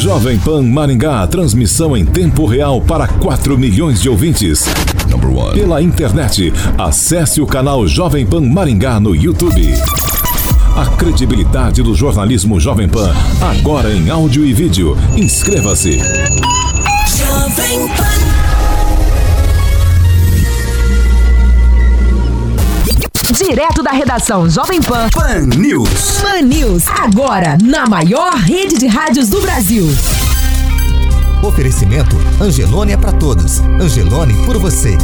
Jovem Pan Maringá, transmissão em tempo real para 4 milhões de ouvintes. Pela internet, acesse o canal Jovem Pan Maringá no YouTube. A credibilidade do jornalismo Jovem Pan, agora em áudio e vídeo. Inscreva-se. Jovem Pan. Direto da redação Jovem Pan. Pan News. Pan News, agora na maior rede de rádios do Brasil. Oferecimento Angelone é para todos. Angelone por você.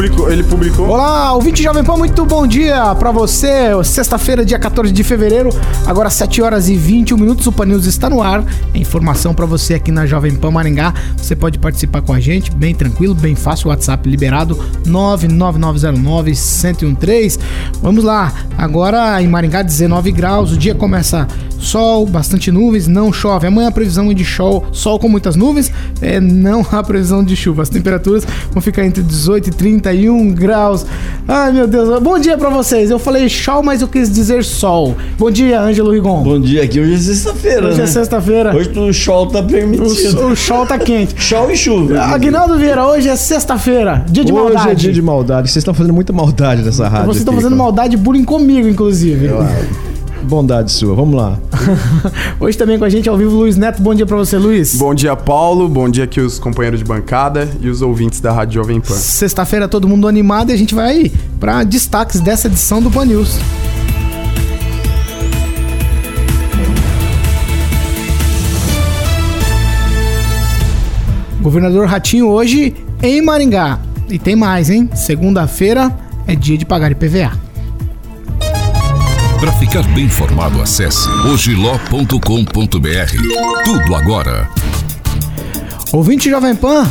Publicou, ele publicou. Olá, ouvinte Jovem Pan, muito bom dia pra você. Sexta-feira, dia 14 de fevereiro, agora 7 horas e 21 minutos. O Pan está no ar. É informação pra você aqui na Jovem Pan Maringá. Você pode participar com a gente, bem tranquilo, bem fácil. WhatsApp liberado 99909-1013. Vamos lá, agora em Maringá, 19 graus. O dia começa sol, bastante nuvens, não chove. Amanhã a previsão de sol, sol com muitas nuvens, é, não há previsão de chuva. As temperaturas vão ficar entre 18 e 31 graus. Ai, meu Deus. Bom dia pra vocês. Eu falei sol, mas eu quis dizer sol. Bom dia, Ângelo Rigon. Bom dia, aqui hoje é sexta-feira, Hoje né? é sexta-feira. Hoje o sol tá permitido. O, o sol tá quente. Sol e chuva. Aguinaldo Vieira, hoje é sexta-feira, dia de Hoje maldade. é dia de maldade. Vocês estão fazendo muita maldade nessa rádio. Vocês estão fazendo cara. maldade bullying comigo, inclusive. Bondade sua. Vamos lá. Hoje também com a gente ao vivo, Luiz Neto. Bom dia pra você, Luiz. Bom dia, Paulo. Bom dia aqui os companheiros de bancada e os ouvintes da Rádio Jovem Pan. Sexta-feira todo mundo animado e a gente vai para destaques dessa edição do Pan News. Governador Ratinho hoje em Maringá. E tem mais, hein? Segunda-feira é dia de pagar IPVA. Para ficar bem informado, acesse ogiló.com.br. Tudo agora. Ouvinte Jovem Pan,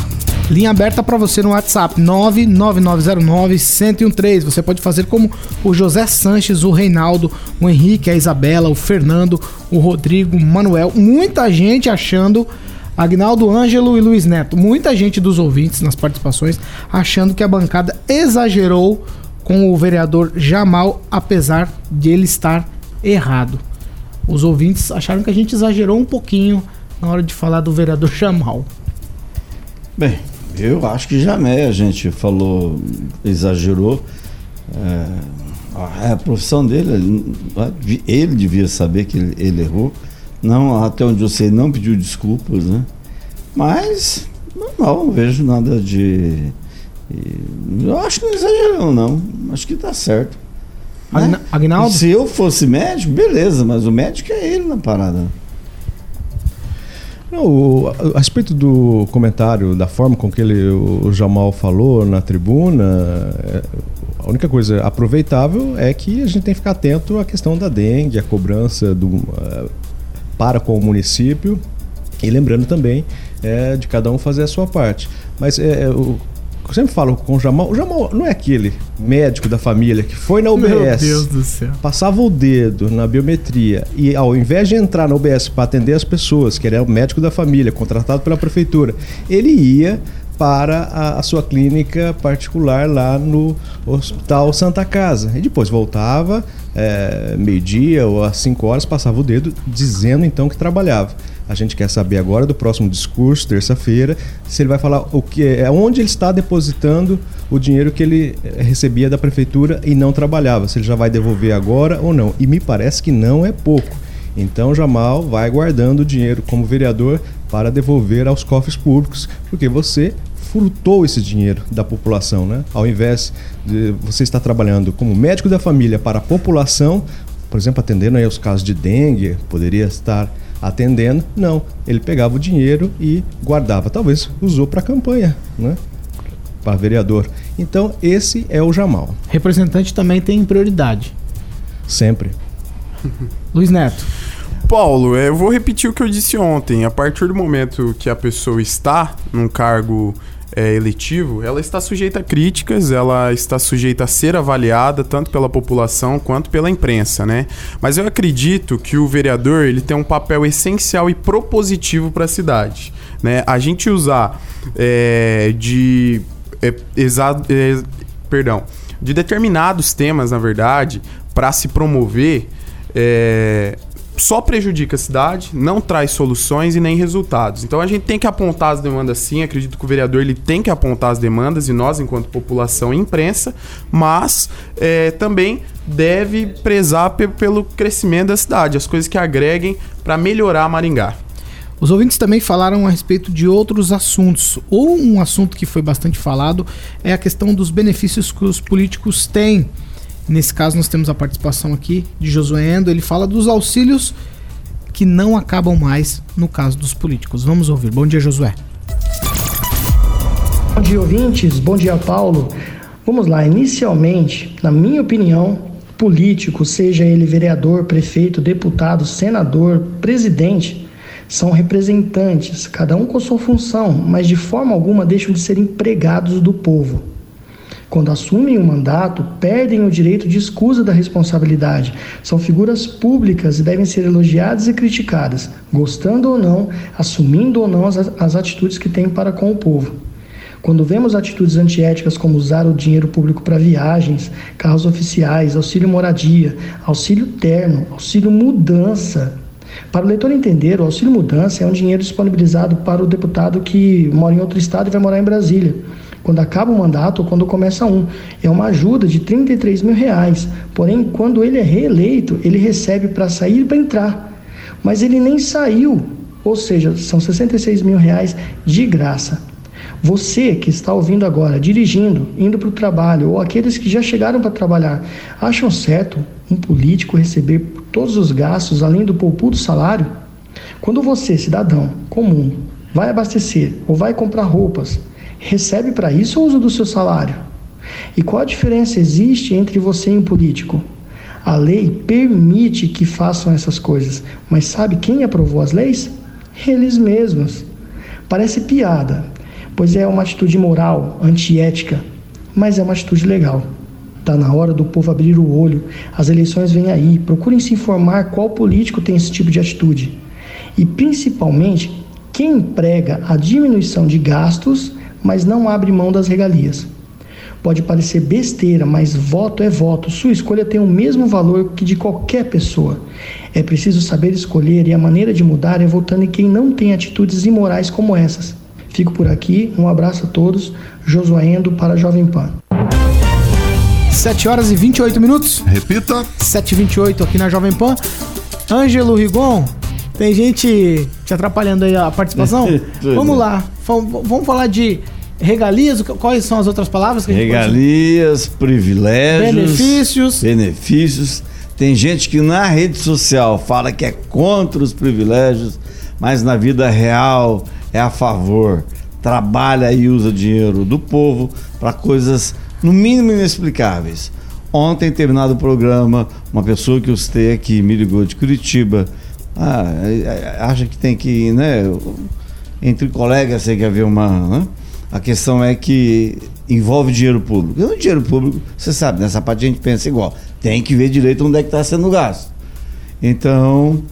linha aberta para você no WhatsApp 99909-1013. Você pode fazer como o José Sanches, o Reinaldo, o Henrique, a Isabela, o Fernando, o Rodrigo, o Manuel. Muita gente achando. Agnaldo Ângelo e Luiz Neto. Muita gente dos ouvintes nas participações achando que a bancada exagerou com o vereador Jamal, apesar de ele estar errado. Os ouvintes acharam que a gente exagerou um pouquinho na hora de falar do vereador Jamal. Bem, eu acho que jamais a gente falou, exagerou. É, a, a profissão dele, ele, ele devia saber que ele, ele errou. Não, até onde eu sei, não pediu desculpas, né? Mas, normal, não vejo nada de. E- Eu acho que não exagerou, não. Acho que tá certo. Né? Agna- Agnaldo? Se eu fosse médico, beleza, mas o médico é ele na parada. Não, o- a, respeito do comentário, da forma com que ele, o Jamal falou na tribuna, é, a única coisa aproveitável é que a gente tem que ficar atento à questão da dengue, a cobrança do, eh, para com o município e lembrando também é, de cada um fazer a sua parte. Mas é, é, o- eu sempre falo com o Jamal, o Jamal não é aquele médico da família que foi na UBS, Meu Deus do céu. passava o dedo na biometria e ao invés de entrar na UBS para atender as pessoas, que ele é o médico da família, contratado pela prefeitura, ele ia para a, a sua clínica particular lá no Hospital Santa Casa. E depois voltava, é, meio-dia ou às 5 horas, passava o dedo dizendo então que trabalhava. A gente quer saber agora do próximo discurso, terça-feira, se ele vai falar o que é onde ele está depositando o dinheiro que ele eh, recebia da prefeitura e não trabalhava, se ele já vai devolver agora ou não. E me parece que não é pouco. Então Jamal vai guardando o dinheiro como vereador para devolver aos cofres públicos, porque você furtou esse dinheiro da população, né? Ao invés de você estar trabalhando como médico da família para a população, por exemplo, atendendo aí os casos de dengue, poderia estar atendendo. Não, ele pegava o dinheiro e guardava. Talvez usou para campanha, né? Para vereador. Então, esse é o Jamal. Representante também tem prioridade. Sempre. Luiz Neto. Paulo, é, eu vou repetir o que eu disse ontem. A partir do momento que a pessoa está num cargo é, eletivo, ela está sujeita a críticas, ela está sujeita a ser avaliada tanto pela população quanto pela imprensa, né? Mas eu acredito que o vereador ele tem um papel essencial e propositivo para a cidade, né? A gente usar é, de é, é, perdão, de determinados temas, na verdade, para se promover, é, só prejudica a cidade, não traz soluções e nem resultados. Então a gente tem que apontar as demandas sim, acredito que o vereador ele tem que apontar as demandas e nós, enquanto população e imprensa, mas é, também deve prezar pe- pelo crescimento da cidade, as coisas que agreguem para melhorar Maringá. Os ouvintes também falaram a respeito de outros assuntos. Ou um assunto que foi bastante falado é a questão dos benefícios que os políticos têm. Nesse caso, nós temos a participação aqui de Josué Endo. Ele fala dos auxílios que não acabam mais no caso dos políticos. Vamos ouvir. Bom dia, Josué. Bom dia, ouvintes. Bom dia, Paulo. Vamos lá. Inicialmente, na minha opinião, político, seja ele vereador, prefeito, deputado, senador, presidente, são representantes, cada um com sua função, mas de forma alguma deixam de ser empregados do povo. Quando assumem o mandato, perdem o direito de escusa da responsabilidade. São figuras públicas e devem ser elogiadas e criticadas, gostando ou não, assumindo ou não as, as atitudes que têm para com o povo. Quando vemos atitudes antiéticas como usar o dinheiro público para viagens, carros oficiais, auxílio moradia, auxílio terno, auxílio mudança. Para o leitor entender, o auxílio mudança é um dinheiro disponibilizado para o deputado que mora em outro estado e vai morar em Brasília. Quando acaba o mandato ou quando começa um. É uma ajuda de 33 mil reais. Porém, quando ele é reeleito, ele recebe para sair e para entrar. Mas ele nem saiu. Ou seja, são 66 mil reais de graça. Você que está ouvindo agora, dirigindo, indo para o trabalho, ou aqueles que já chegaram para trabalhar, acham certo um político receber todos os gastos além do poupudo salário? Quando você, cidadão comum, vai abastecer ou vai comprar roupas, recebe para isso ou usa do seu salário? E qual a diferença existe entre você e um político? A lei permite que façam essas coisas, mas sabe quem aprovou as leis? Eles mesmos. Parece piada, pois é uma atitude moral, antiética, mas é uma atitude legal. Está na hora do povo abrir o olho. As eleições vêm aí. Procurem se informar qual político tem esse tipo de atitude. E principalmente quem prega a diminuição de gastos, mas não abre mão das regalias. Pode parecer besteira, mas voto é voto. Sua escolha tem o mesmo valor que de qualquer pessoa. É preciso saber escolher e a maneira de mudar é votando em quem não tem atitudes imorais como essas. Fico por aqui, um abraço a todos. Josuaendo para a Jovem Pan. 7 horas e 28 minutos. Repita. 7 e 28 aqui na Jovem Pan. Ângelo Rigon, tem gente te atrapalhando aí a participação? Vamos lá. Vamos falar de regalias. Quais são as outras palavras que a gente pode Regalias, privilégios, Benefícios. benefícios. Tem gente que na rede social fala que é contra os privilégios, mas na vida real é a favor. Trabalha e usa dinheiro do povo para coisas no mínimo inexplicáveis. Ontem, terminado o programa, uma pessoa que eu citei aqui me ligou de Curitiba. Ah, é, é, acha que tem que, né? Entre colegas tem que haver uma. né? A questão é que envolve dinheiro público. E o dinheiro público, você sabe, nessa parte a gente pensa igual. Tem que ver direito onde é que está sendo gasto. Então,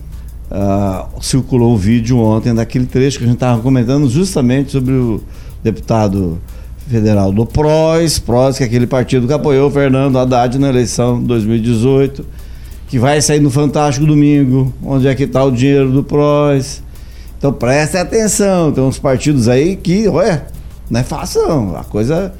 ah, circulou um vídeo ontem daquele trecho que a gente estava comentando justamente sobre o deputado federal do PROS, PROS, que é aquele partido que apoiou o Fernando Haddad na eleição de 2018, que vai sair no Fantástico domingo, onde é que está o dinheiro do PROS. Então prestem atenção, tem uns partidos aí que, olha, não é fácil não, a coisa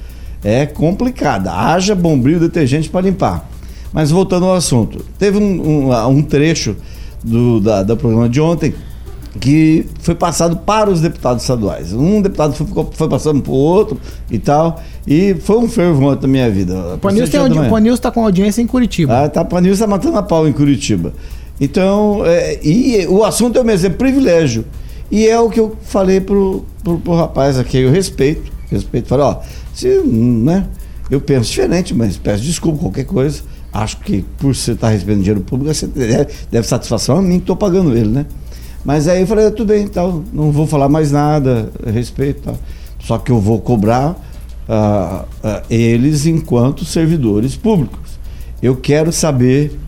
é complicada. Haja bombril detergente para limpar. Mas voltando ao assunto, teve um, um, um trecho do, da, do programa de ontem que foi passado para os deputados estaduais. Um deputado foi, foi passando para o outro e tal, e foi um fervor da minha vida. O Panils tem audi- o Panils tá com audiência em Curitiba. Ah, tá, Panils tá matando a pau em Curitiba. Então, é, e o assunto é o mesmo, é privilégio. E é o que eu falei pro, pro, pro rapaz aqui, eu respeito, respeito. Falei, ó, se, né, eu penso diferente, mas peço desculpa, qualquer coisa. Acho que por você estar recebendo dinheiro público, você deve, deve satisfação a mim que estou pagando ele, né? Mas aí eu falei, ah, tudo bem, então, não vou falar mais nada, respeito, tal. Só que eu vou cobrar ah, ah, eles enquanto servidores públicos. Eu quero saber,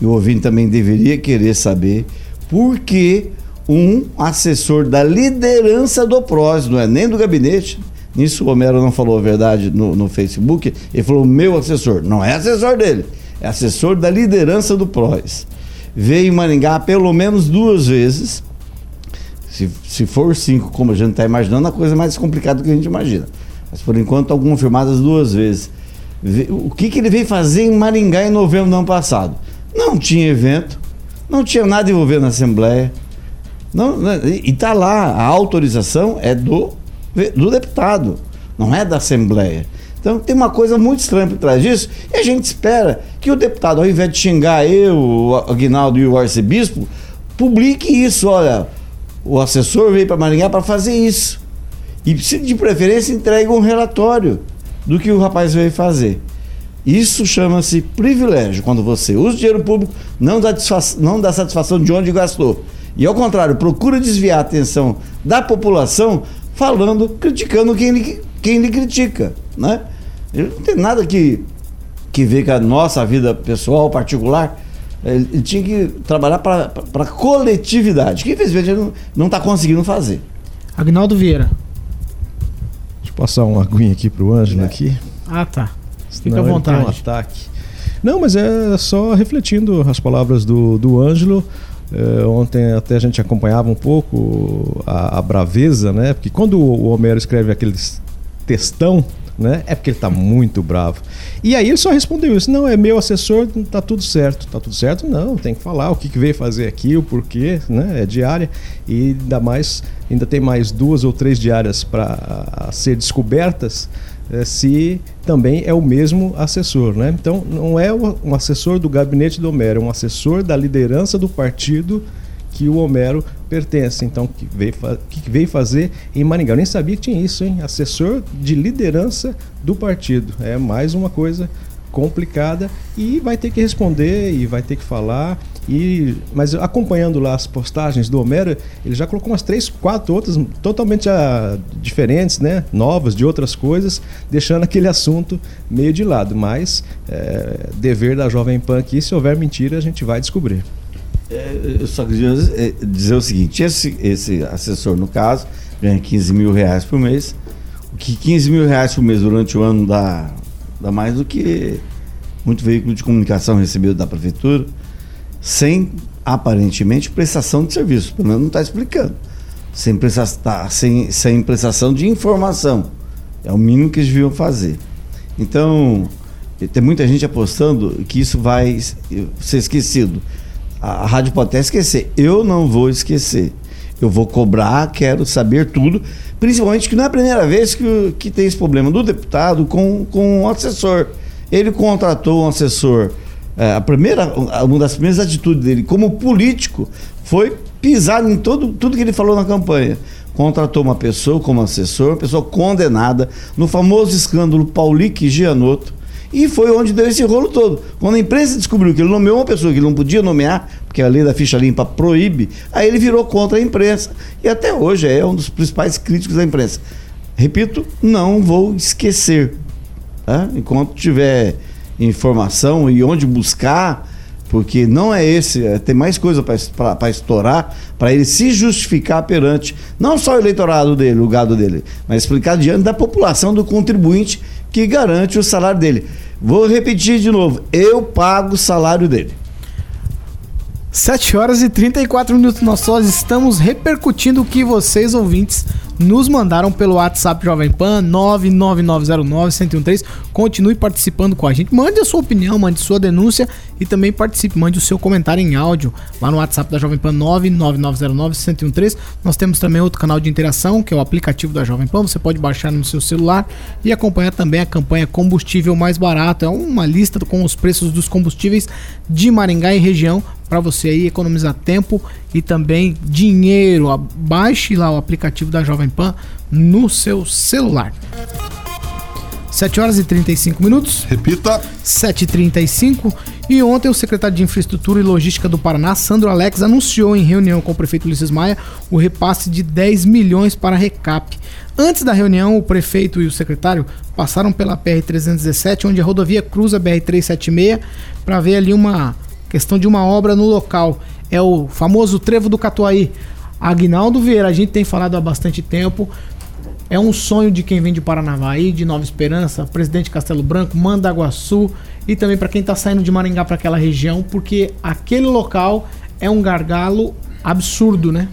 e o ouvinte também deveria querer saber, por que um assessor da liderança do PROS, não é nem do gabinete, nisso o Homero não falou a verdade no, no Facebook, ele falou meu assessor, não é assessor dele, é assessor da liderança do PROS. Veio em Maringá pelo menos duas vezes. Se, se for cinco, como a gente está imaginando, a coisa é mais complicada do que a gente imagina. Mas por enquanto estão confirmadas duas vezes. Ve- O que, que ele veio fazer em Maringá em novembro do ano passado? Não tinha evento, não tinha nada envolvendo a Assembleia. Não, né, e está lá, a autorização é do, do deputado, não é da Assembleia. Então tem uma coisa muito estranha por trás disso, e a gente espera que o deputado, ao invés de xingar eu, o Aguinaldo e o arcebispo, publique isso. Olha, o assessor veio para Maringá para fazer isso. E de preferência entregue um relatório do que o rapaz veio fazer. Isso chama-se privilégio, quando você usa o dinheiro público, não dá, não dá satisfação de onde gastou. E ao contrário, procura desviar a atenção da população falando, criticando quem lhe, quem lhe critica. Né? Ele não tem nada que, que ver com a nossa vida pessoal, particular. Ele, ele tinha que trabalhar para a coletividade, que infelizmente ele não está conseguindo fazer. Agnaldo Vieira. Deixa eu passar uma aguinha aqui pro Ângelo aqui. Ah, tá. Fica Senão à vontade. um ataque. Não, mas é só refletindo as palavras do, do Ângelo. É, ontem até a gente acompanhava um pouco a, a braveza, né? Porque quando o Homero escreve aqueles textão, né? É porque ele tá muito bravo. E aí ele só respondeu isso: não, é meu assessor, tá tudo certo. Tá tudo certo? Não, tem que falar o que, que veio fazer aqui, o porquê, né? É diária. E ainda mais, ainda tem mais duas ou três diárias para ser descobertas eh, se também é o mesmo assessor, né? Então não é um assessor do gabinete do Homero, é um assessor da liderança do partido que o Homero pertence. Então que veio, que veio fazer em Maringá. Eu nem sabia que tinha isso, hein? Assessor de liderança do partido. É mais uma coisa complicada e vai ter que responder e vai ter que falar e mas acompanhando lá as postagens do Homero ele já colocou umas três quatro outras totalmente ah, diferentes né novas de outras coisas deixando aquele assunto meio de lado mas é, dever da jovem pan aqui se houver mentira a gente vai descobrir É, eu só queria eh, dizer o seguinte: esse, esse assessor, no caso, ganha 15 mil reais por mês. O que 15 mil reais por mês durante o ano dá, dá mais do que muito veículo de comunicação recebido da prefeitura, sem aparentemente prestação de serviço. Pelo menos não está explicando. Sem, presta, tá, sem, sem prestação de informação. É o mínimo que eles deviam fazer. Então, tem muita gente apostando que isso vai ser esquecido. A, rádio pode até esquecer. Eu não vou esquecer. Eu vou cobrar, quero saber tudo. Principalmente que não é a primeira vez que, que tem esse problema do deputado com, com o assessor. Ele contratou um assessor. é, a primeira, uma das primeiras atitudes dele como político foi pisar em todo, tudo que ele falou na campanha. Contratou uma pessoa como assessor, uma pessoa condenada no famoso escândalo Paulique Gianotto. E foi onde deu esse rolo todo. Quando a imprensa descobriu que ele nomeou uma pessoa que ele não podia nomear, porque a lei da ficha limpa proíbe, aí ele virou contra a imprensa. E até hoje é um dos principais críticos da imprensa. Repito, não vou esquecer. tá? Enquanto tiver informação e onde buscar, porque não é esse, é, tem mais coisa para estourar, para ele se justificar perante não só o eleitorado dele, o gado dele, mas explicar diante da população, do contribuinte que garante o salário dele. Vou repetir de novo: eu pago o salário dele. 7 horas e 34 minutos. Nós só estamos repercutindo o que vocês, ouvintes, nos mandaram pelo WhatsApp Jovem Pan 99909-1013. Continue participando com a gente. Mande a sua opinião, mande sua denúncia e também participe. Mande o seu comentário em áudio lá no WhatsApp da Jovem Pan 99909-1013. Nós temos também outro canal de interação, que é o aplicativo da Jovem Pan. Você pode baixar no seu celular e acompanhar também a campanha Combustível Mais Barato. É uma lista com os preços dos combustíveis de Maringá e região para você aí economizar tempo e também dinheiro. Baixe lá o aplicativo da Jovem Pan no seu celular. 7 horas e 35 minutos. Repita. 7h35. E ontem o secretário de Infraestrutura e Logística do Paraná, Sandro Alex, anunciou em reunião com o prefeito Ulisses Maia o repasse de 10 milhões para a recap. Antes da reunião, o prefeito e o secretário passaram pela PR-317, onde a rodovia cruza a BR-376, para ver ali uma questão de uma obra no local. É o famoso Trevo do Catuaí. Aguinaldo Vieira, a gente tem falado há bastante tempo. É um sonho de quem vem de Paranavaí, de Nova Esperança, Presidente Castelo Branco, Mandaguaçu e também para quem está saindo de Maringá para aquela região, porque aquele local é um gargalo absurdo, né?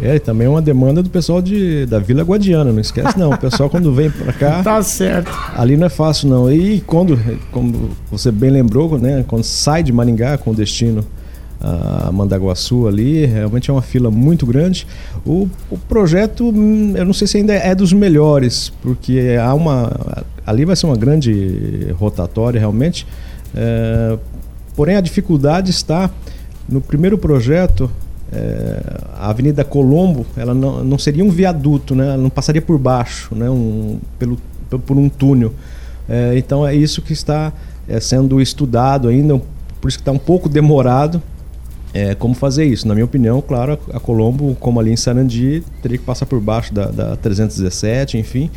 É, e também é uma demanda do pessoal de, da Vila Guadiana, não esquece não. O pessoal quando vem para cá, Tá certo. ali não é fácil não. E quando, como você bem lembrou, né, quando sai de Maringá com destino a Mandaguaçu ali, realmente é uma fila muito grande. O, o projeto, hum, eu não sei se ainda é dos melhores, porque há uma ali vai ser uma grande rotatória realmente. É, porém a dificuldade está no primeiro projeto é, a Avenida Colombo, ela não, não seria um viaduto, né? Ela não passaria por baixo, né? Um, pelo, por um túnel. É, então é isso que está é, sendo estudado ainda, por isso que está um pouco demorado. É, como fazer isso? Na minha opinião, claro, a Colombo, como ali em Sarandi, teria que passar por baixo da, da 317, enfim.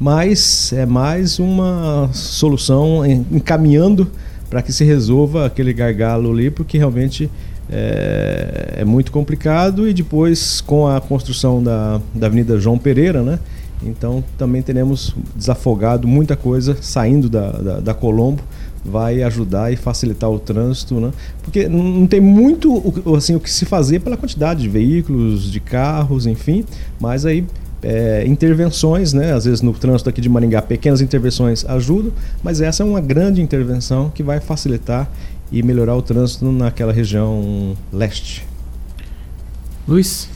Mas é mais uma solução encaminhando para que se resolva aquele gargalo ali, porque realmente é, é muito complicado. E depois, com a construção da, da Avenida João Pereira, né? Então também teremos desafogado muita coisa saindo da, da, da Colombo vai ajudar e facilitar o trânsito, né? Porque não tem muito o- assim, o que se fazer pela quantidade de veículos, de carros, enfim, mas aí é, intervenções, né? Às vezes no trânsito aqui de Maringá, pequenas intervenções ajudam, mas essa é uma grande intervenção que vai facilitar e melhorar o trânsito naquela região leste. Luiz?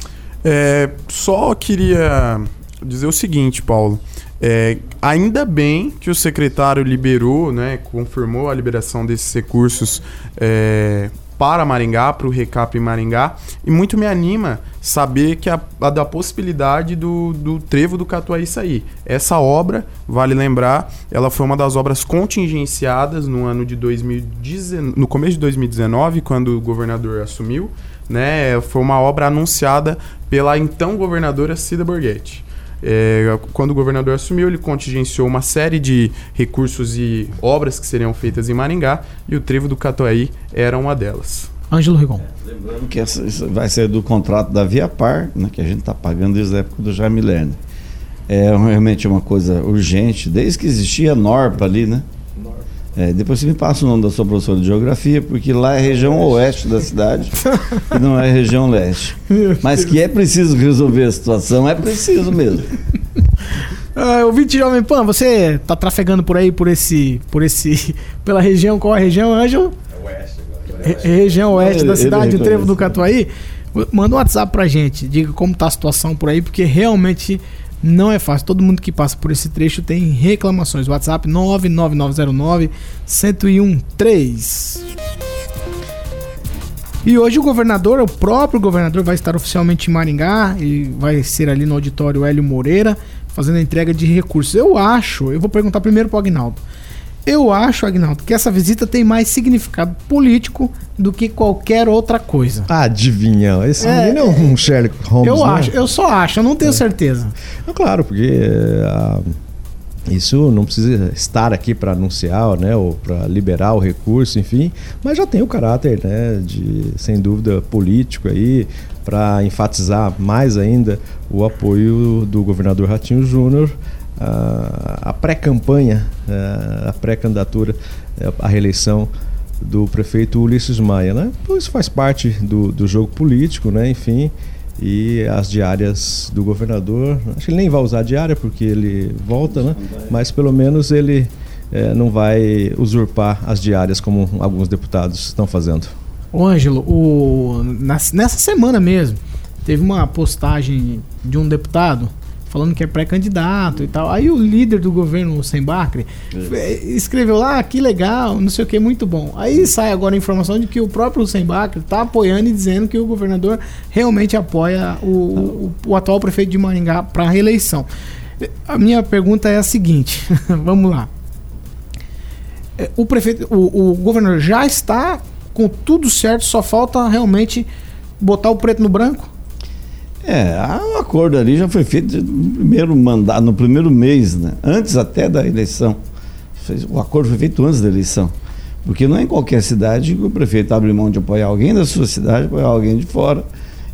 É, só queria dizer o seguinte, Paulo. É, ainda bem que o secretário liberou, né, confirmou a liberação desses recursos é, para Maringá, para o Recap Maringá, e muito me anima saber que a, a da possibilidade do, do trevo do Catuaí sair. Essa obra, vale lembrar, ela foi uma das obras contingenciadas no ano de 2019, no começo de 2019, quando o governador assumiu, né, foi uma obra anunciada pela então governadora Cida Borghetti. É, quando o governador assumiu, ele contingenciou uma série de recursos e obras que seriam feitas em Maringá e o trevo do Catuaí era uma delas. Ângelo Rigon. Lembrando que essa, isso vai ser do contrato da Via Par, né, que a gente está pagando desde a época do Jaime Lerner. É realmente uma coisa urgente, desde que existia a Norpa ali, né? É, depois você me passa o nome da sua professora de geografia, porque lá é região oeste da cidade e não é região leste. Mas que é preciso resolver a situação, é preciso mesmo. Ah, ouvinte Jovem Pan, você tá trafegando por aí, por esse. por esse. pela região, qual a região, Ângelo? Re- região oeste Ele- da cidade, o trevo do. Catuaí. Manda um WhatsApp pra gente, diga como tá a situação por aí, porque realmente não é fácil. Todo mundo que passa por esse trecho tem reclamações. WhatsApp 99909 1013. E hoje o governador, o próprio governador, vai estar oficialmente em Maringá e vai ser ali no auditório Hélio Moreira, fazendo a entrega de recursos. Eu acho, eu vou perguntar primeiro pro Agnaldo. Eu acho, Agnaldo, que essa visita tem mais significado político do que qualquer outra coisa. Adivinha, esse É, menino é um Sherlock Holmes. eu né? acho, eu só acho, eu não tenho certeza. É claro, porque é, a- isso não precisa estar aqui para anunciar, né, ou para liberar o recurso, enfim, mas já tem o caráter, né, de sem dúvida político aí para enfatizar mais ainda o apoio do governador Ratinho Júnior à pré-campanha, à pré-candidatura à reeleição do prefeito Ulisses Maia, né? Então isso faz parte do, do jogo político, né? Enfim, e as diárias do governador, acho que ele nem vai usar a diária porque ele volta, né? Mas pelo menos ele eh, não vai usurpar as diárias como alguns deputados estão fazendo. Ô Ângelo, o, nessa semana mesmo, teve uma postagem de um deputado falando que é pré-candidato e tal. Aí o líder do governo, o Sembacre, fe- escreveu lá, "Ah, que legal, não sei o que, muito bom. Aí sai agora a informação de que o próprio Sembacre está apoiando e dizendo que o governador realmente apoia o, o- o atual prefeito de Maringá para a reeleição. A minha pergunta é a seguinte, vamos lá. É, o prefeito, o, o governador já está com tudo certo, só falta realmente botar o preto no branco? É, o acordo ali já foi feito no primeiro mandato, no primeiro mês, né? Antes até da eleição. O acordo foi feito antes da eleição. Porque não é em qualquer cidade que o prefeito abre mão de apoiar alguém da sua cidade, apoiar alguém de fora.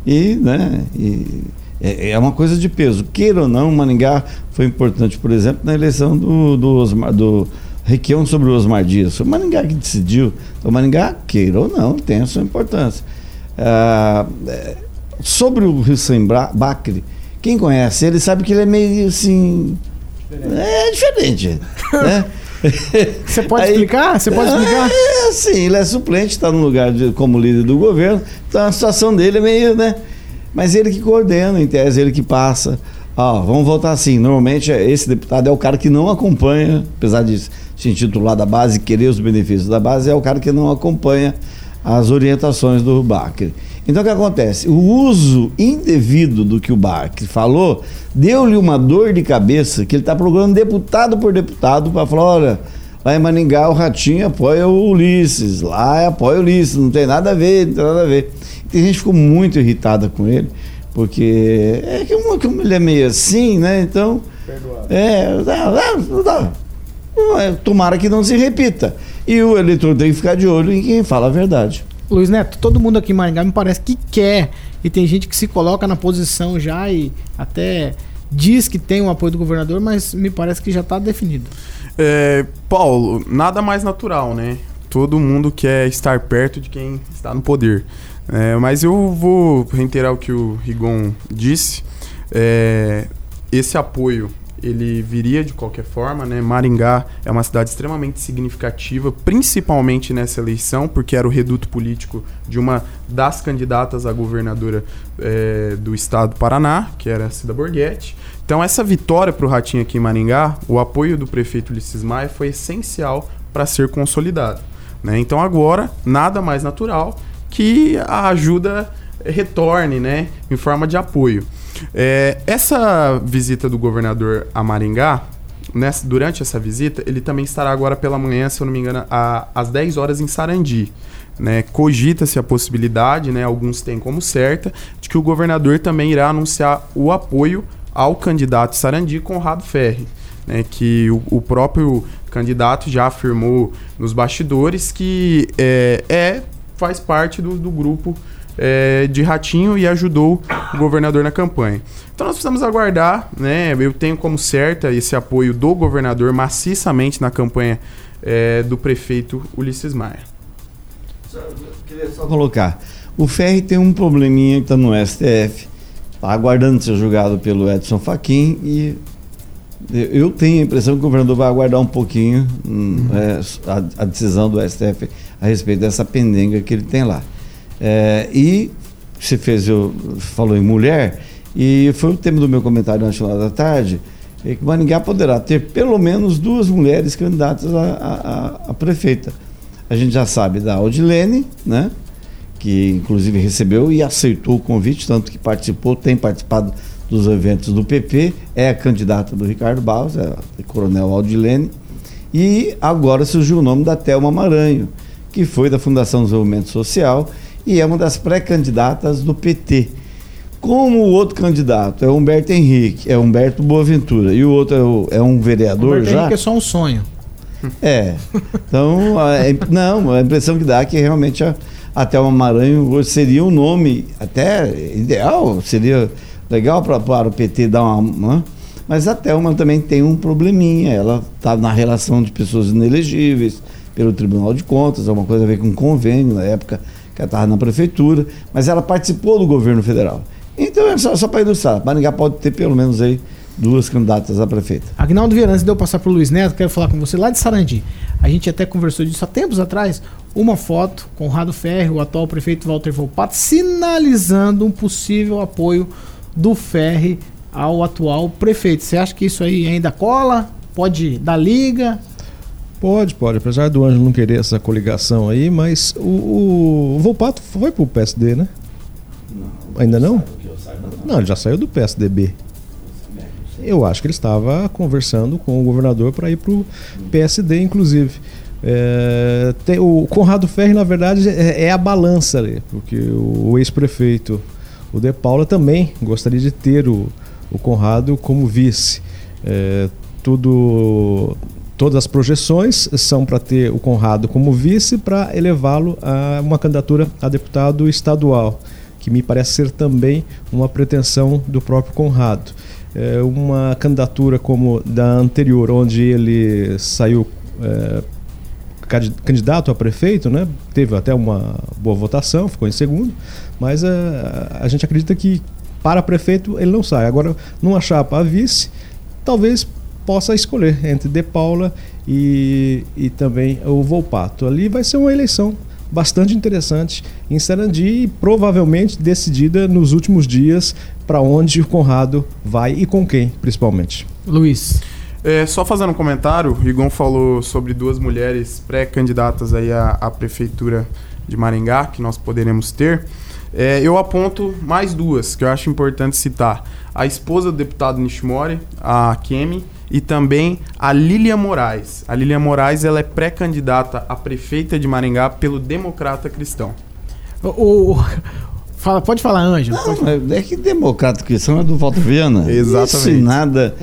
E, né, e É, é uma coisa de peso. Queira ou não, Maringá foi importante, por exemplo, na eleição do, do, Osmar, do Requião sobre o Osmar Dias. Foi o Maringá que decidiu. Então, Maringá, queira ou não, tem a sua importância. Ah, é, sobre o Hussein Bacri, quem conhece ele sabe que ele é meio assim. É diferente. né? Você pode Aí- explicar? Você pode explicar? É, sim, ele é suplente, está no lugar de, como líder do governo, então a situação dele é meio, né? Mas ele que coordena, em tese, ele que passa. Ó, vamos voltar assim. Normalmente é- esse deputado é o cara que não acompanha, apesar de se intitular da base e querer os benefícios da base, é o cara que não acompanha as orientações do Bacre. Então o que acontece? O uso indevido do que o Bacre falou deu-lhe uma dor de cabeça que ele está procurando deputado por deputado para falar: olha, lá em Maningá o Ratinho apoia o Ulisses, lá apoia o Ulisses, não tem nada a ver, não tem nada a ver. Tem gente que ficou muito irritada com ele, porque é que uma- que ele é meio assim, né? Então. É, dá- dá-. É, tomara que não se repita. E o eleitor tem que ficar de olho em quem fala a verdade. Luiz Neto, todo mundo aqui em Maringá me parece que quer. E tem gente que se coloca na posição já e até diz que tem o apoio do governador, mas me parece que já está definido. É, Paulo, nada mais natural, né? Todo mundo quer estar perto de quem está no poder. É, mas eu vou reiterar o que o Rigon disse. É, esse apoio ele viria de qualquer forma, né? Maringá é uma cidade extremamente significativa, principalmente nessa eleição, porque era o reduto político de uma das candidatas à governadora é, do estado do Paraná, que era a Cida Borghetti. Então essa vitória para o Ratinho aqui em Maringá, o apoio do prefeito Ulisses Maia foi essencial para ser consolidado. Né? Então agora, nada mais natural que a ajuda retorne né, em forma de apoio. É, essa visita do governador a Maringá, nessa- durante essa visita, ele também estará agora pela manhã, se eu não me engano, a- às 10 horas em Sarandi. Né? Cogita-se a possibilidade, né, alguns têm como certa, de que o governador também irá anunciar o apoio ao candidato Sarandi, Conrado Ferri. Né, que o, o próprio candidato já afirmou nos bastidores que é, é- faz parte do, do grupo é, de Ratinho e ajudou o governador na campanha. Então nós precisamos aguardar, né? Eu tenho como certa esse apoio do governador maciçamente na campanha é, do prefeito Ulisses Maia. Queria só colocar. O Ferri tem um probleminha que está no STF, está aguardando ser julgado pelo Edson Fachin e eu- tenho a impressão que o governador vai aguardar um pouquinho hum, é, a, a decisão do STF a respeito dessa pendenga que ele tem lá. É, e você fez, eu falou em mulher, e foi o tema do meu comentário na final da tarde, é que Maringá poderá ter pelo menos duas mulheres candidatas a, a- a- prefeita. A gente já sabe da Audilene, né? que inclusive recebeu e aceitou o convite, tanto que participou, tem participado dos eventos do PP, é a candidata do Ricardo Barros, é a Coronel Audilene, e agora surgiu o nome da Thelma Maranho, que foi da Fundação Desenvolvimento Social e é uma das pré-candidatas do PT. Como o outro candidato é Humberto Henrique, é Humberto Boaventura, e o outro é, o- é um vereador Roberto já. Henrique é só um sonho. É. Então, a, não, a impressão que dá é que realmente a, a Thelma Maranhão seria um nome até ideal, seria legal pra, para o PT dar uma. né? Mas a Thelma também tem um probleminha, ela está na relação de pessoas inelegíveis pelo Tribunal de Contas, é uma coisa a ver com convênio na época que ela estava na prefeitura, mas ela participou do governo federal. Então é só, só para ilustrar, Maringá pode ter pelo menos aí duas candidatas a prefeita. Agnaldo Vieira, antes de eu passar pro Luiz Neto, quero falar com você lá de Sarandi. A gente até conversou disso há tempos atrás. Uma foto com o Rado Ferri, o atual prefeito Walter Volpato, sinalizando um possível apoio do Ferri ao atual prefeito. Você acha que isso aí ainda cola? Pode dar liga? Pode, pode. Apesar do Ângelo não querer essa coligação aí, mas o, o, Volpato foi pro PSD, né? Ainda não? Não, ele já saiu do PSDB. Eu acho que ele estava conversando com o governador para ir pro PSD, inclusive. É, tem- o Conrado Ferri, na verdade, é, é a balança ali, porque o, o ex-prefeito, o De Paula, também gostaria de ter o, o Conrado como vice. É, tudo, todas as projeções são para ter o Conrado como vice para elevá-lo a uma candidatura a deputado estadual. que me parece ser também uma pretensão do próprio Conrado. É uma candidatura como da anterior, onde ele saiu é, candidato a prefeito, né? teve até uma boa votação, ficou em segundo, mas é, a gente acredita que para prefeito ele não sai. Agora, numa chapa a vice, talvez possa escolher entre De Paula e, e também o Volpato. Ali vai ser uma eleição bastante interessante em Sarandi e provavelmente decidida nos últimos dias para onde o Conrado vai e com quem, principalmente. Luiz. É, só fazendo um comentário, o Rigon falou sobre duas mulheres pré-candidatas aí à, à prefeitura de Maringá, que nós poderemos ter. É, eu aponto mais duas, que eu acho importante citar. A esposa do deputado Nishimori, a Kemi, e também a Lília Moraes. A Lília Moraes ela é pré-candidata a prefeita de Maringá pelo Democrata Cristão. O, o- fala, pode falar, Ângelo. Não, é que democrata cristão é do Walter Viana. Exatamente. Isso nada.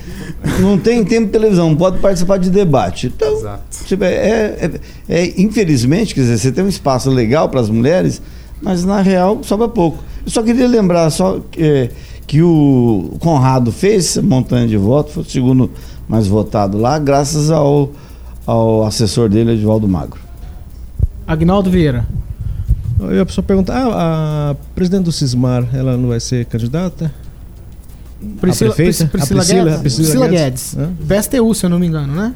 Não tem tempo de televisão, não pode participar de debate. Então, Exato. tipo, é, é- é- infelizmente, quer dizer, você tem um espaço legal para as mulheres, mas na real sobra pouco. Eu só queria lembrar só que, que o Conrado fez essa montanha de votos, foi o segundo mais votado lá, graças ao, ao assessor dele, Edivaldo Magro. Agnaldo Vieira. Eu ia só perguntar, ah, a presidente do Cismar, ela não vai ser candidata? Priscila, a prefeita? Pris- Priscila a Priscila, Guedes. a Priscila Priscila Guedes. Guedes. Hã? PSTU, se eu não me engano, né?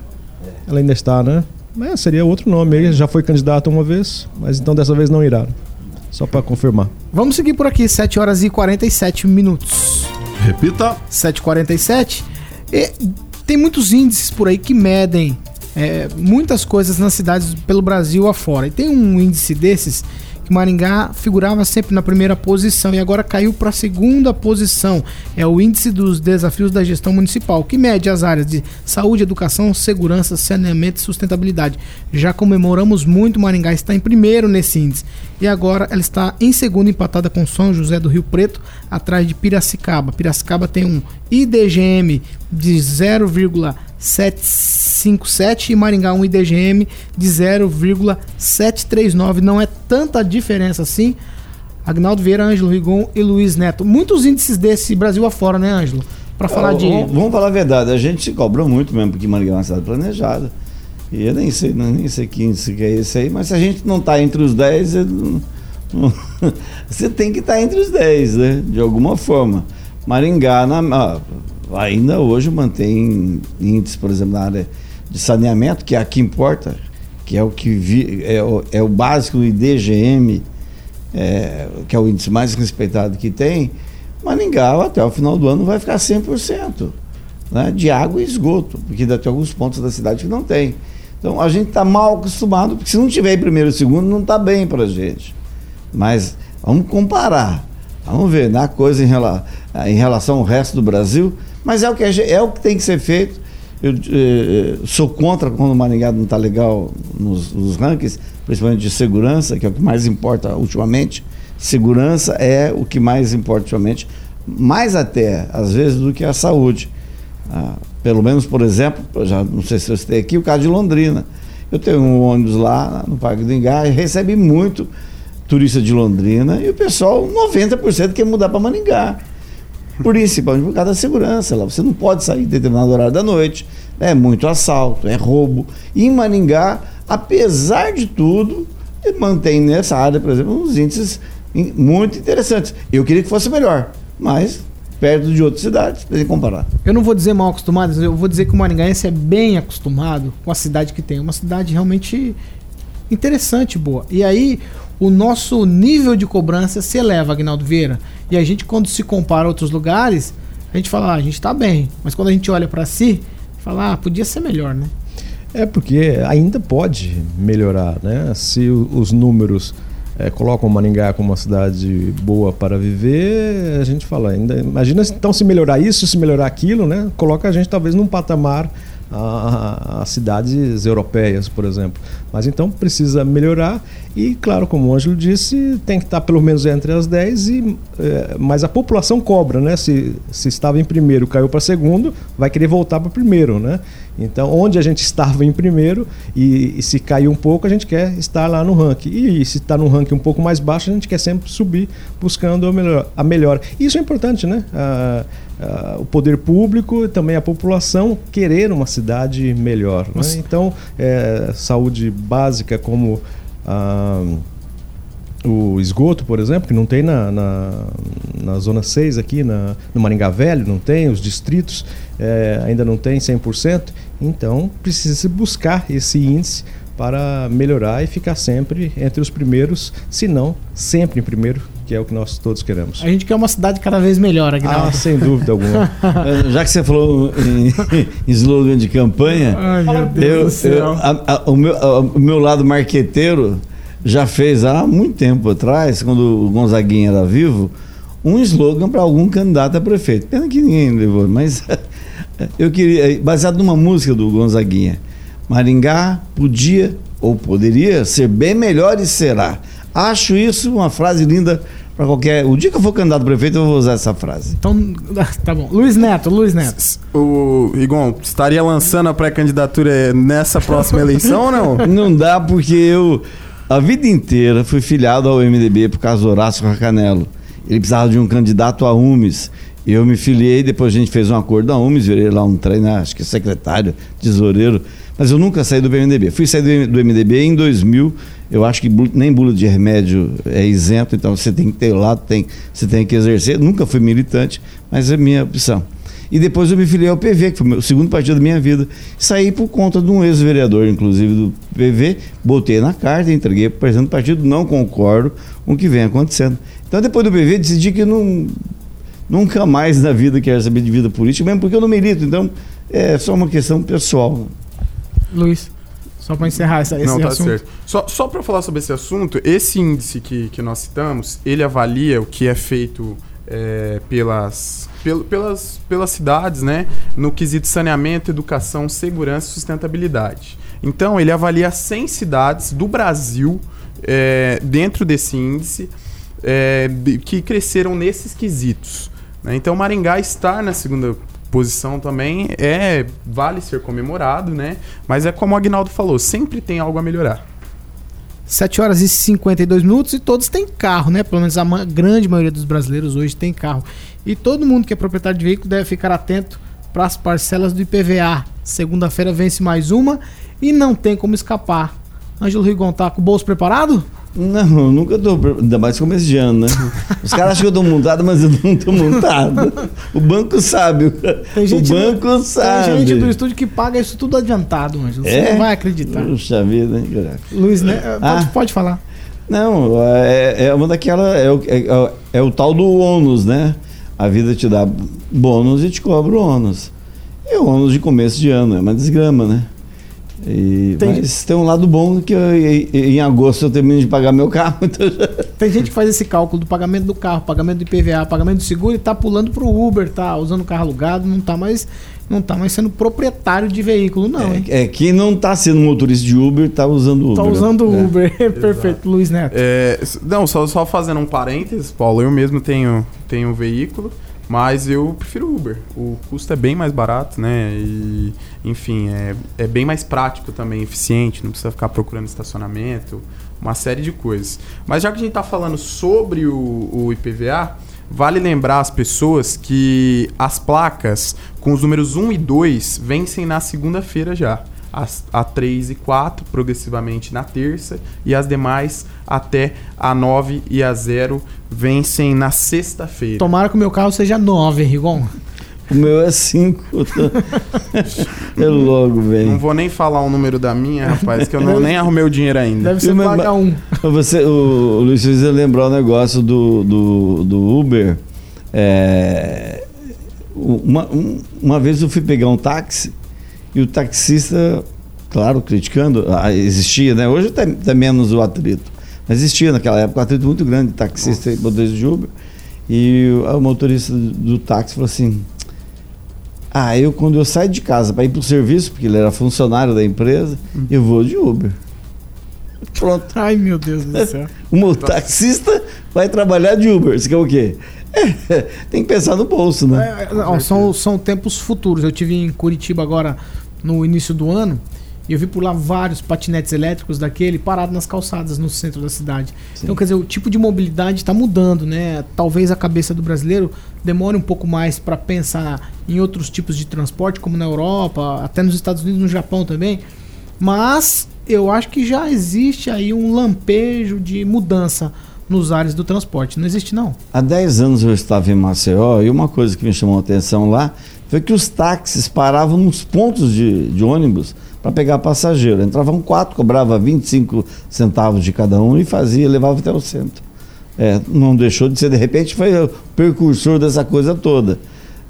Ela ainda está, né? Mas seria outro nome. Ele já foi candidato uma vez, mas então dessa vez não irá. Só para confirmar. Vamos seguir por aqui, 7 horas e 47 minutos. Repita. 7h47. E tem muitos índices por aí que medem é, muitas coisas nas cidades pelo Brasil afora. E tem um índice desses que Maringá figurava sempre na primeira posição e agora caiu para a segunda posição. É o índice dos desafios da gestão municipal, que mede as áreas de saúde, educação, segurança, saneamento e sustentabilidade. Já comemoramos muito, Maringá está em primeiro nesse índice. E agora ela está em segundo, empatada com São José do Rio Preto, atrás de Piracicaba. Piracicaba tem um IDGM de 0,757 e Maringá um IDGM de 0,739. Não é tanta diferença assim. Agnaldo Vieira, Ângelo Rigon e Luiz Neto. Muitos índices desse Brasil afora, né, Ângelo? Para falar de. Vamos, vamos falar a verdade, a gente se cobra muito mesmo, porque Maringá é uma cidade planejada. E eu nem sei, nem sei que índice que é esse aí, mas se a gente não está entre os 10, eu não- não- você tem que estar entre os 10, né? De alguma forma. Maringá na- ah, ainda hoje mantém índice, por exemplo, na área de saneamento, que é a que importa, que é o que vi- é, o, é o básico do IDGM, é, que é o índice mais respeitado que tem, Maringá até o final do ano vai ficar 100% né, de água e esgoto, porque ainda tem alguns pontos da cidade que não tem. Então a gente está mal acostumado, porque se não tiver em primeiro e segundo, não está bem para a gente. Mas vamos comparar, vamos ver na coisa em, rela- em relação ao resto do Brasil, mas é o que, é o que tem que ser feito. Eu eh, sou contra quando o Maringá não está legal nos, nos rankings, principalmente de segurança, que é o que mais importa ultimamente. Segurança é o que mais importa ultimamente, mais até, às vezes, do que a saúde. Ah, pelo menos, por exemplo, já não sei se eu citei aqui, o caso de Londrina. Eu tenho um ônibus lá no Parque do Engá e recebe muito turista de Londrina e o pessoal, 90% quer mudar para Maringá. Principalmente por causa da segurança. Lá você não pode sair em determinado horário da noite. É muito assalto, é roubo. E em Maringá, apesar de tudo, mantém nessa área, por exemplo, uns índices muito interessantes. Eu queria que fosse melhor, mas perto de outras cidades, para comparar. Eu não vou dizer mal acostumado, eu vou dizer que o Maringaense é bem acostumado com a cidade que tem. Uma cidade realmente interessante, boa. E aí, o nosso nível de cobrança se eleva, Agnaldo Vieira. E a gente, quando se compara a outros lugares, a gente fala, ah, a gente tá bem. Mas quando a gente olha para si, fala, ah, podia ser melhor, né? É porque ainda pode melhorar, né? Se os números eh, colocam Maringá como uma cidade boa para viver, a gente fala ainda. Imagina então se melhorar isso, se melhorar aquilo, né? Coloca a gente talvez num patamar as cidades europeias, por exemplo. Mas então precisa melhorar e, claro, como o Ângelo disse, tem que estar pelo menos entre as 10, e, eh, mas a população cobra, né? Se, se estava em primeiro caiu para segundo, vai querer voltar para primeiro, né? Então, onde a gente estava em primeiro e, e se caiu um pouco, a gente quer estar lá no ranking. E, se está no ranking um pouco mais baixo, a gente quer sempre subir buscando a melhor. A melhor. Isso é importante, né? Ah, ah, o poder público e também a população querer uma cidade melhor. né? Então, é, saúde básica como ah, o esgoto, por exemplo, que não tem na, na, na Zona 6 aqui, na, no Maringá Velho, não tem, os distritos eh, ainda não tem 100%, então precisa se buscar esse índice para melhorar e ficar sempre entre os primeiros, se não sempre em primeiro, que é o que nós todos queremos. A gente quer uma cidade cada vez melhor, Aguinaldo. Ah, sem dúvida alguma. Já que você falou em, em slogan de campanha, Ai, meu eu, Deus do céu. eu- a- a- o, meu, a- o meu lado marqueteiro já fez há muito tempo atrás, quando o Gonzaguinha era vivo, um slogan para algum candidato a prefeito. Pena que ninguém levou, mas eu queria, baseado numa música do Gonzaguinha, Maringá podia ou poderia ser bem melhor e será. Acho isso uma frase linda para qualquer. O dia que eu for candidato a prefeito, eu vou usar essa frase. Então, tá bom. Luiz Neto, Luiz Neto. O Igon, estaria lançando a pré-candidatura nessa próxima eleição ou não? Não dá porque eu, a vida inteira, fui filiado ao MDB por causa do Horácio Racanelo. Ele precisava de um candidato a UMES. Eu me filiei, depois a gente fez um acordo da UMES, virei lá um treino, acho que secretário, tesoureiro. Mas eu nunca saí do PMDB. Fui sair do, MDB em 2000. Eu acho que nem bula de remédio é isento, então você tem que ter lá, tem, você tem que exercer. Nunca fui militante, mas é minha opção. E depois eu me filiei ao PV, que foi o segundo partido da minha vida. Saí por conta de um ex-vereador, inclusive, do PV, botei na carta, entreguei para o presidente do partido, não concordo com o que vem acontecendo. Então, depois do PV, decidi que não, nunca mais na vida quero saber de vida política, mesmo porque eu não milito. Então, é só uma questão pessoal. Luiz, só pra encerrar essa, esse Não, tá assunto. certo. Só, só para falar sobre esse assunto, esse índice que, que nós citamos, ele avalia o que é feito é, pelas, pel- pelas, pelas cidades, né? No quesito saneamento, educação, segurança e sustentabilidade. Então, ele avalia 100 cidades do Brasil é, dentro desse índice é, que cresceram nesses quesitos. né? Então, Maringá está na segunda posição também, é vale ser comemorado, né? Mas é como o Agnaldo falou, sempre tem algo a melhorar. 7 horas e 52 minutos e todos têm carro, né? Pelo menos a ma- grande maioria dos brasileiros hoje tem carro. E todo mundo que é proprietário de veículo deve ficar atento para as parcelas do IPVA. Segunda-feira vence mais uma e não tem como escapar. Ângelo Rigon tá com o bolso preparado? Não, eu nunca tô. Ainda mais começo de ano, né? Os caras acham que eu tô montado, mas eu não tô montado. O banco sabe. Tem gente, o banco sabe. Tem gente do estúdio que paga isso tudo adiantado, Ângelo. Você É? não vai acreditar. Puxa vida, hein? Luiz, né? Pode, Ah. pode falar. Não, é, é uma daquela. É o, é, é o tal do ônus, né? A vida te dá bônus e te cobra o ônus. E o ônus de começo de ano, é uma desgrama, né? E, Tem- mas tem um lado bom que eu- em, agosto eu termino de pagar meu carro, então já, Tem gente que faz esse cálculo do pagamento do carro, pagamento do IPVA, pagamento do seguro e tá pulando pro Uber, tá usando o carro alugado, não tá mais, não tá mais sendo proprietário de veículo, não, hein? é, é, quem não está sendo motorista de Uber está usando Uber. Tá usando o É. Uber. Perfeito, Luiz Neto. É, não, só, só fazendo um parênteses, Paulo, eu mesmo tenho, tenho um veículo, mas eu prefiro Uber. O custo é bem mais barato, né? E, enfim, é, é bem mais prático também, eficiente, não precisa ficar procurando estacionamento, uma série de coisas. Mas já que a gente tá falando sobre o, o IPVA, vale lembrar as pessoas que as placas com os números 1 e 2 vencem na segunda-feira já. As, a 3 e 4, progressivamente na terça, e as demais até a 9 e a 0 vencem na sexta-feira. Tomara que o meu carro seja 9, Rigon. O meu é 5. é logo, Não velho. vou nem falar o número da minha, rapaz, que eu não, nem arrumei o dinheiro ainda. Deve ser pagar um. Você, o, o Luiz precisa lembrar o negócio do, do, do Uber. É, uma, um- uma vez eu fui pegar um táxi e o taxista, claro, criticando, ah, existia, né? Hoje tá, tá menos o atrito. Mas existia naquela época um atrito muito grande, taxista e motorista de Uber. E o, o motorista do, do táxi falou assim: Ah, eu quando eu saio de casa para ir pro serviço, porque ele era funcionário da empresa, eu vou de Uber. Pronto. Ai, meu Deus do céu. O taxista vai trabalhar de Uber. Você quer o quê? É, tem que pensar no bolso, né? É, ó, são, são tempos futuros. Eu tive em Curitiba agora no início do ano e eu vi por lá vários patinetes elétricos daquele parados nas calçadas no centro da cidade. Então, quer dizer, o tipo de mobilidade está mudando, né? Talvez a cabeça do brasileiro demore um pouco mais para pensar em outros tipos de transporte, como na Europa, até nos Estados Unidos, no Japão também. Mas eu acho que já existe aí um lampejo de mudança nos ares do transporte. Não existe, não. Há 10 anos eu estava em Maceió e uma coisa que me chamou a atenção lá foi que os táxis paravam nos pontos de, de ônibus para pegar passageiro. Entravam quatro, cobrava 25 centavos de cada um e fazia, levava até o centro. É, não deixou de ser, de repente, foi o precursor dessa coisa toda.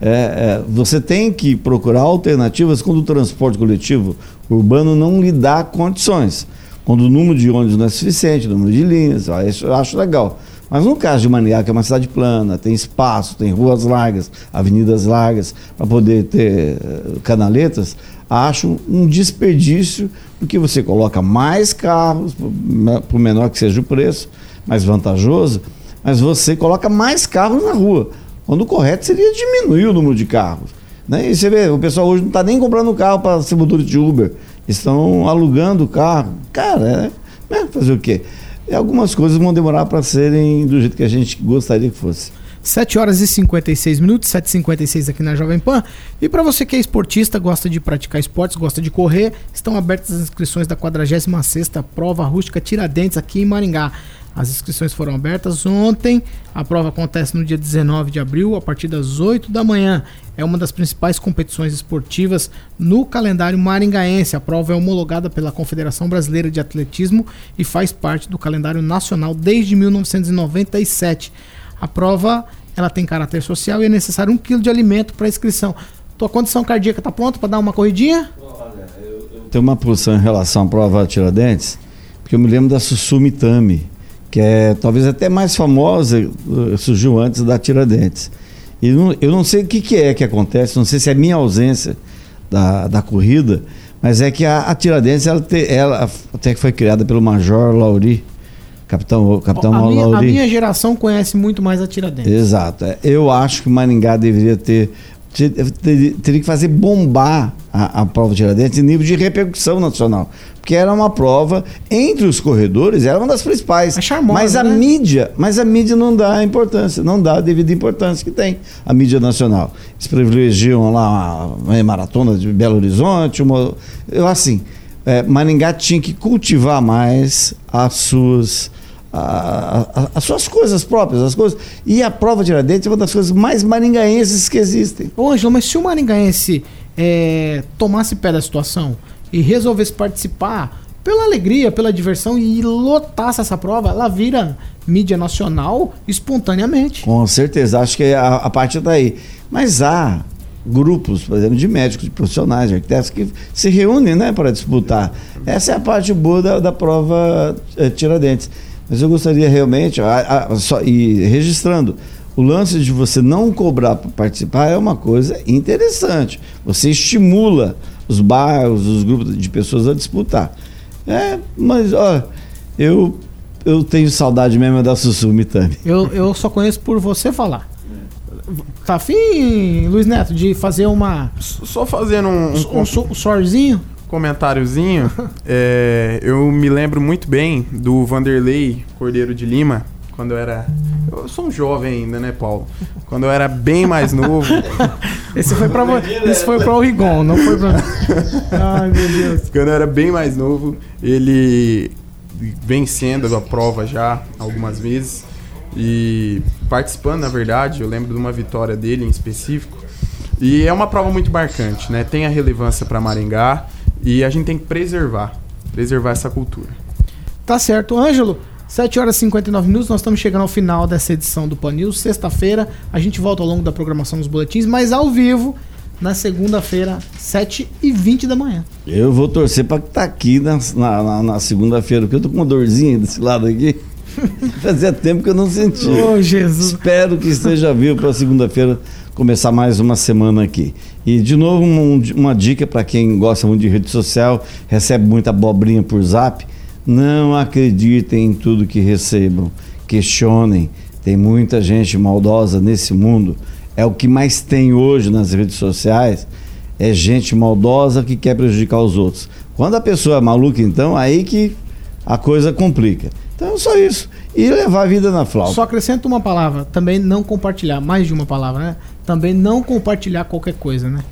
É, é, você tem que procurar alternativas quando o transporte coletivo urbano não lhe dá condições. Quando o número de ônibus não é suficiente, o número de linhas, isso eu acho legal. Mas no caso de Maniá, que é uma cidade plana, tem espaço, tem ruas largas, avenidas largas, para poder ter eh, canaletas, acho um desperdício, porque você coloca mais carros, por menor que seja o preço, mais vantajoso, mas você coloca mais carros na rua. Quando o correto seria diminuir o número de carros. Né? E você vê, o pessoal hoje não está nem comprando carro para ser motorista de Uber, estão alugando o carro. Cara, é, é, fazer o quê? E algumas coisas vão demorar para serem do jeito que a gente gostaria que fosse. 7 horas e 56 minutos, 7h56 aqui na Jovem Pan. E para você que é esportista, gosta de praticar esportes, gosta de correr, estão abertas as inscrições da 46ª Prova Rústica Tiradentes aqui em Maringá. As inscrições foram abertas ontem. A prova acontece no dia 19 de abril, a partir das 8 da manhã. É uma das principais competições esportivas no calendário maringaense. A prova é homologada pela Confederação Brasileira de Atletismo e faz parte do calendário nacional desde 1997. A prova ela tem caráter social e é necessário um quilo de alimento para inscrição. Tua condição cardíaca está pronta para dar uma corridinha? Tem uma posição em relação à prova Tiradentes, porque eu me lembro da Sussumitami que é talvez até mais famosa, eh, surgiu antes da Tiradentes. E não, eu não sei o que, que, é que acontece, não sei se é minha ausência da, da corrida, mas é que a, a Tiradentes, ela, te, ela até que foi criada pelo Major Lauri, Capitão, Capitão a, minha, a minha geração conhece muito mais a Tiradentes. Exato. É, eu acho que o Maringá deveria ter teria que fazer bombar a, a prova de Tiradentes em nível de repercussão nacional. Porque era uma prova, entre os corredores, era uma das principais. É charmosa, mas a né? mídia, mas a mídia não dá a importância, não dá a devida importância que tem a mídia nacional. Eles privilegiam lá uma, uma maratona de Belo Horizonte, uma, eu assim, é, Maringá tinha que cultivar mais as suas a- a- as suas coisas próprias, as coisas. E a prova de Tiradentes é uma das coisas mais maringaenses que existem. Ô, Ângelo, mas se o maringaense é, tomasse pé da situação e resolvesse participar pela alegria, pela diversão e lotasse essa prova, ela vira mídia nacional espontaneamente. Com certeza, acho que a, a parte está aí. Mas há grupos, por exemplo, de médicos, de profissionais, de arquitetos que se reúnem né, para disputar. Essa é a parte boa da, da prova eh, Tiradentes. Mas eu gostaria realmente, a- a- só, e registrando, o lance de você não cobrar para participar é uma coisa interessante. Você estimula os bairros, os grupos de pessoas a disputar. É, mas, ó, eu, eu tenho saudade mesmo da Sussumitami. Eu, eu só conheço por você falar. Tá afim, Luiz Neto, de fazer uma. Só fazendo um, um Um, um sorzinho? Comentáriozinho, é, eu me lembro muito bem do Vanderlei Cordeiro de Lima, quando eu era. Eu sou um jovem ainda, né, Paulo? Quando eu era bem mais novo. Esse foi pra, esse foi pra o Rigon, não foi pra. Ai, meu Deus. Quando eu era bem mais novo, ele vencendo a prova já algumas vezes e participando, na verdade, eu lembro de uma vitória dele em específico. E é uma prova muito marcante, né? Tem a relevância para Maringá e a gente tem que preservar, preservar essa cultura. Tá certo. Ângelo, 7 horas e 59 minutos, nós estamos chegando ao final dessa edição do Pan News. Sexta-feira, a gente volta ao longo da programação dos boletins, mas ao vivo, na segunda-feira, 7 e 20 da manhã. Eu vou torcer para estar aqui na, na, na- na segunda-feira, porque eu tô com uma dorzinha desse lado aqui. Fazia tempo que eu não sentia. Ô, Jesus. Espero que esteja vivo para segunda-feira começar mais uma semana aqui. E de novo um- uma dica para quem gosta muito de rede social, recebe muita abobrinha por zap, não acreditem em tudo que recebam, questionem. Tem muita gente maldosa nesse mundo. É o que mais tem hoje nas redes sociais, é gente maldosa que quer prejudicar os outros. Quando a pessoa é maluca, então, aí que a coisa complica. Então, só isso. E levar a vida na flauta. Só acrescento uma palavra, também não compartilhar, mais de uma palavra, né? Também não compartilhar qualquer coisa, né?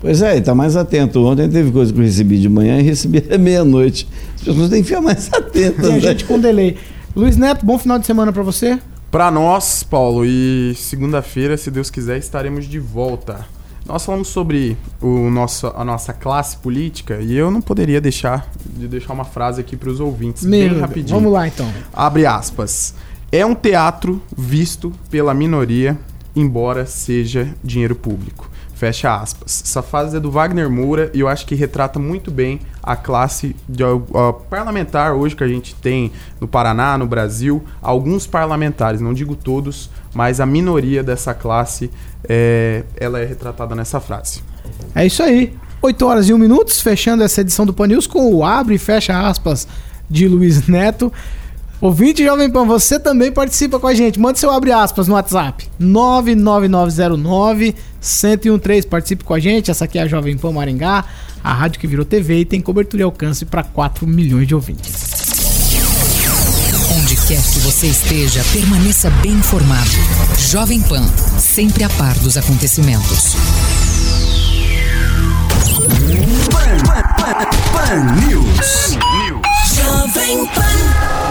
Pois é, e tá mais atento. Ontem teve coisa que eu recebi de manhã e recebi à meia-noite. As pessoas têm que ficar mais atentas. Tem né? gente com delay. Luiz Neto, bom final de semana pra você. Pra nós, Paulo, e segunda-feira, se Deus quiser, estaremos de volta. Nós falamos sobre o nosso, a nossa classe política e eu não poderia deixar de deixar uma frase aqui para os ouvintes, bem Meu, rapidinho. Vamos lá então. Abre aspas. É um teatro visto pela minoria, embora seja dinheiro público. Fecha aspas. Essa frase é do Wagner Moura e eu acho que retrata muito bem a classe de, ó, parlamentar hoje que a gente tem no Paraná, no Brasil. Alguns parlamentares, não digo todos, mas a minoria dessa classe é, ela é retratada nessa frase. É isso aí. 8 horas e 1 minutos, fechando essa edição do Pan News com o abre e fecha aspas de Luiz Neto. Ouvinte Jovem Pan, você também participa com a gente. manda seu abre aspas no WhatsApp. 99909 1013. Participe com a gente. Essa aqui é a Jovem Pan Maringá, a rádio que virou TV e tem cobertura e alcance para 4 milhões de ouvintes. Onde quer que você esteja, permaneça bem informado. Jovem Pan, sempre a par dos acontecimentos. Pan, Pan, Pan, Pan News. Pan News. Jovem Pan.